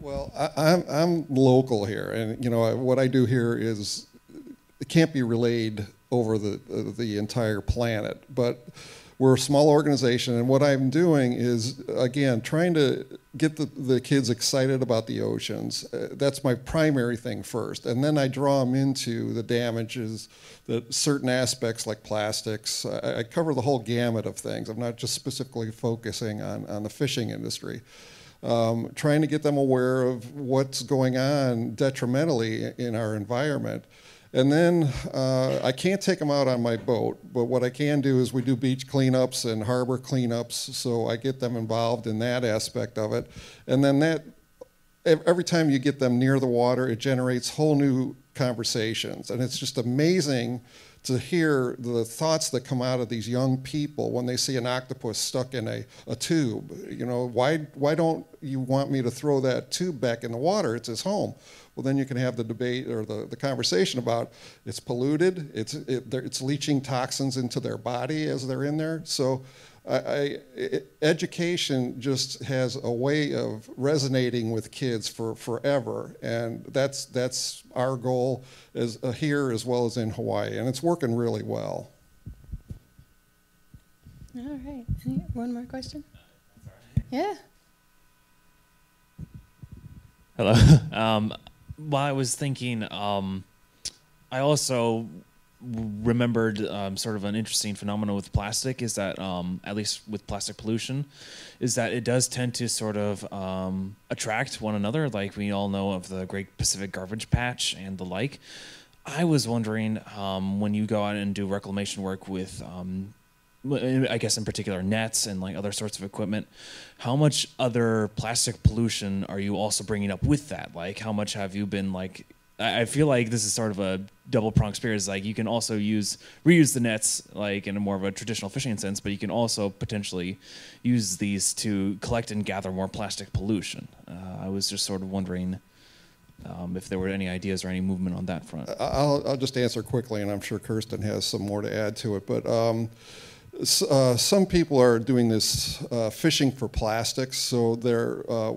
Well, I, I'm, I'm local here, and you know I- what I do here is it can't be relayed over the uh, the entire planet. But we're a small organization, and what I'm doing is, again, trying to get the, the kids excited about the oceans. Uh, that's my primary thing first. And then I draw them into the damages, the certain aspects like plastics. I, I cover the whole gamut of things. I'm not just specifically focusing on, on the fishing industry. Um, trying to get them aware of what's going on detrimentally in our environment. And then uh, I can't take them out on my boat, but what I can do is we do beach cleanups and harbor cleanups, so I get them involved in that aspect of it. And then that, every time you get them near the water, it generates whole new conversations. And it's just amazing to hear the thoughts that come out of these young people when they see an octopus stuck in a, a tube. You know, why, why don't you want me to throw that tube back in the water? It's his home well, then you can have the debate or the, the conversation about it's polluted, it's, it, it's leaching toxins into their body as they're in there. So I, I, education just has a way of resonating with kids for forever, and that's that's our goal as uh, here as well as in Hawaii, and it's working really well. All right. Any, one more question? Yeah. Hello. Um, while I was thinking, um, I also remembered um, sort of an interesting phenomenon with plastic is that um, at least with plastic pollution is that it does tend to sort of um, attract one another like we all know of the great pacific garbage patch and the like i was wondering um, when you go out and do reclamation work with um, I guess in particular nets and like other sorts of equipment. How much other plastic pollution are you also bringing up with that? Like, how much have you been like? I feel like this is sort of a double pronged spear. Is like you can also use reuse the nets like in a more of a traditional fishing sense, but you can also potentially use these to collect and gather more plastic pollution. Uh, I was just sort of wondering. Um, if there were any ideas or any movement on that front. I'll, I'll just answer quickly, and I'm sure Kirsten has some more to add to it. But um, uh, some people are doing this uh, fishing for plastics, so they're, uh,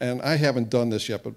and I haven't done this yet, but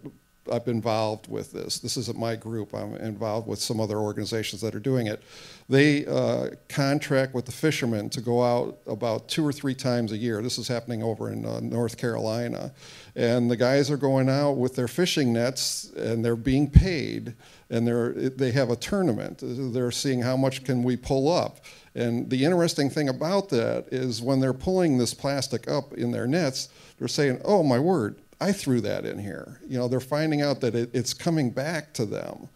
I've been involved with this. This isn't my group. I'm involved with some other organizations that are doing it. They uh, contract with the fishermen to go out about two or three times a year. This is happening over in uh, North Carolina. And the guys are going out with their fishing nets and they're being paid and they're, they have a tournament. They're seeing how much can we pull up. And the interesting thing about that is when they're pulling this plastic up in their nets, they're saying, oh my word, I threw that in here. You know, they're finding out that it, it's coming back to them.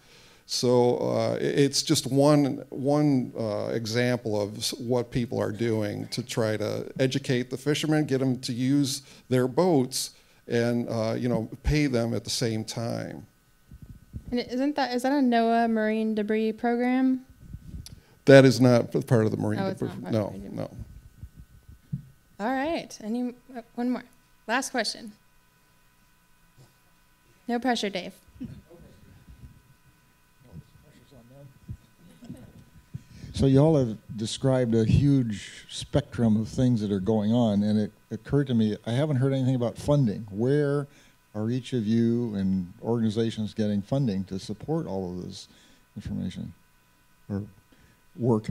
So uh, it's just one, one uh, example of what people are doing to try to educate the fishermen, get them to use their boats, and uh, you know pay them at the same time. And isn't that is that a NOAA marine debris program? That is not part of the Marine. Oh, part no, of the Marine no. All right. Any uh, one more? Last question. No pressure, Dave. So y'all have described a huge spectrum of things that are going on, and it occurred to me I haven't heard anything about funding. Where are each of you and organizations getting funding to support all of this information or work?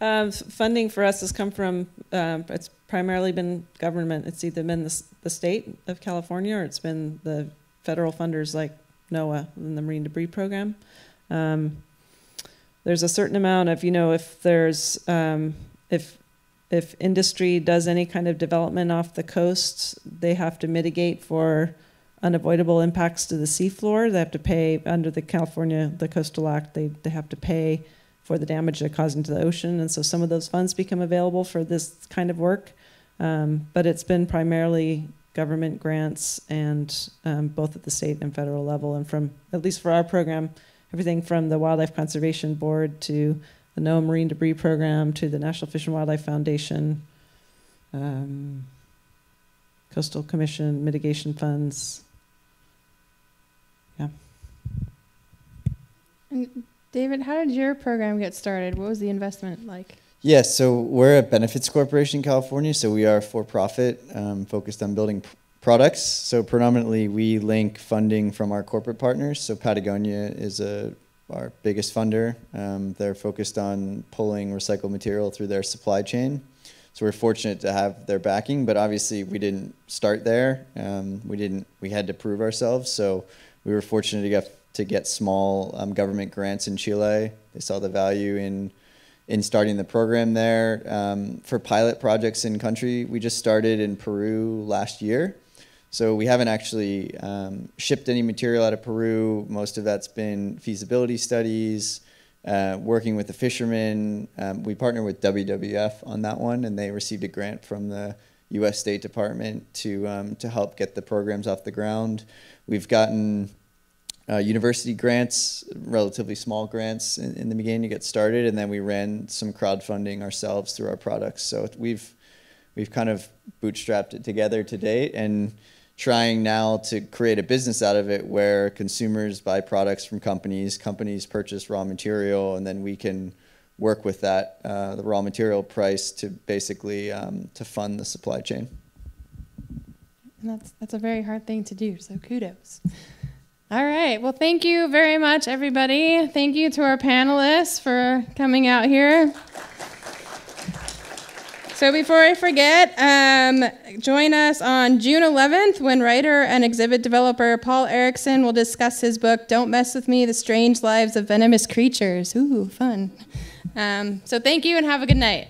Um, funding for us has come from, um, it's primarily been government. It's either been the, the state of California or it's been the federal funders like NOAA and the Marine Debris Program. Um, there's a certain amount of, you know, if there's, um, if if industry does any kind of development off the coast, they have to mitigate for unavoidable impacts to the seafloor. They have to pay under the California, the Coastal Act, they, they have to pay for the damage they're causing to the ocean. And so some of those funds become available for this kind of work. Um, but it's been primarily government grants and um, both at the state and federal level. And from, at least for our program, everything from the Wildlife Conservation Board to the NOAA Marine Debris Program to the National Fish and Wildlife Foundation, um, Coastal Commission mitigation funds. Yeah. And David, how did your program get started? What was the investment like? Yes, so we're a benefits corporation in California, so we are for profit, um, focused on building products. So predominantly, we link funding from our corporate partners. So Patagonia is a our biggest funder. Um, they're focused on pulling recycled material through their supply chain. So we're fortunate to have their backing, but obviously we didn't start there. Um, we didn't. We had to prove ourselves. So we were fortunate to get to get small um, government grants in Chile. They saw the value in in starting the program there um, for pilot projects in country. We just started in Peru last year. So we haven't actually um, shipped any material out of Peru. Most of that's been feasibility studies, uh, working with the fishermen. Um, we partner with WWF on that one, and they received a grant from the U.S. State Department to um, to help get the programs off the ground. We've gotten uh, university grants, relatively small grants in, in, the beginning to get started, and then we ran some crowdfunding ourselves through our products. So we've we've kind of bootstrapped it together to date, and trying now to create a business out of it where consumers buy products from companies, companies purchase raw material, and then we can work with that uh, the raw material price to basically um, to fund the supply chain. And that's that's a very hard thing to do. So kudos. All right. Well, thank you very much, everybody. Thank you to our panelists for coming out here. So, before I forget, um, join us on June 11th when writer and exhibit developer Paul Erickson will discuss his book, Don't Mess With Me The Strange Lives of Venomous Creatures. Ooh, fun. Um, so, thank you and have a good night.